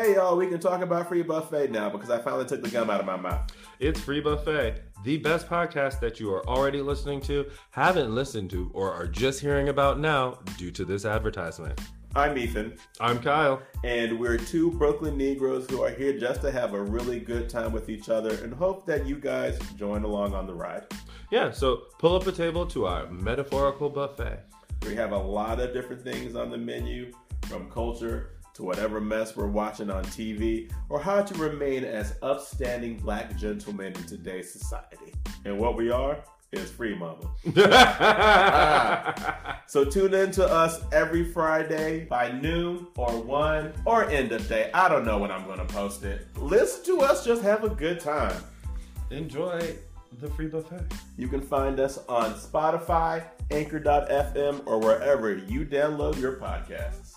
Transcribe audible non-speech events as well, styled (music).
Hey y'all, we can talk about free buffet now because I finally took the gum out of my mouth. It's Free Buffet, the best podcast that you are already listening to, haven't listened to, or are just hearing about now due to this advertisement. I'm Ethan, I'm Kyle. and we're two Brooklyn Negroes who are here just to have a really good time with each other and hope that you guys join along on the ride. Yeah, so pull up a table to our metaphorical buffet. We have a lot of different things on the menu, from culture to whatever mess we're watching on TV, or how to remain as upstanding black gentlemen in today's society. And what we are is free mama. (laughs) (laughs) So tune in to us every Friday by noon or 1 or end of day. I don't know when I'm going to post it. Listen to us just have a good time. Enjoy the free buffet. You can find us on Spotify, Anchor.fm, or wherever you download your podcasts.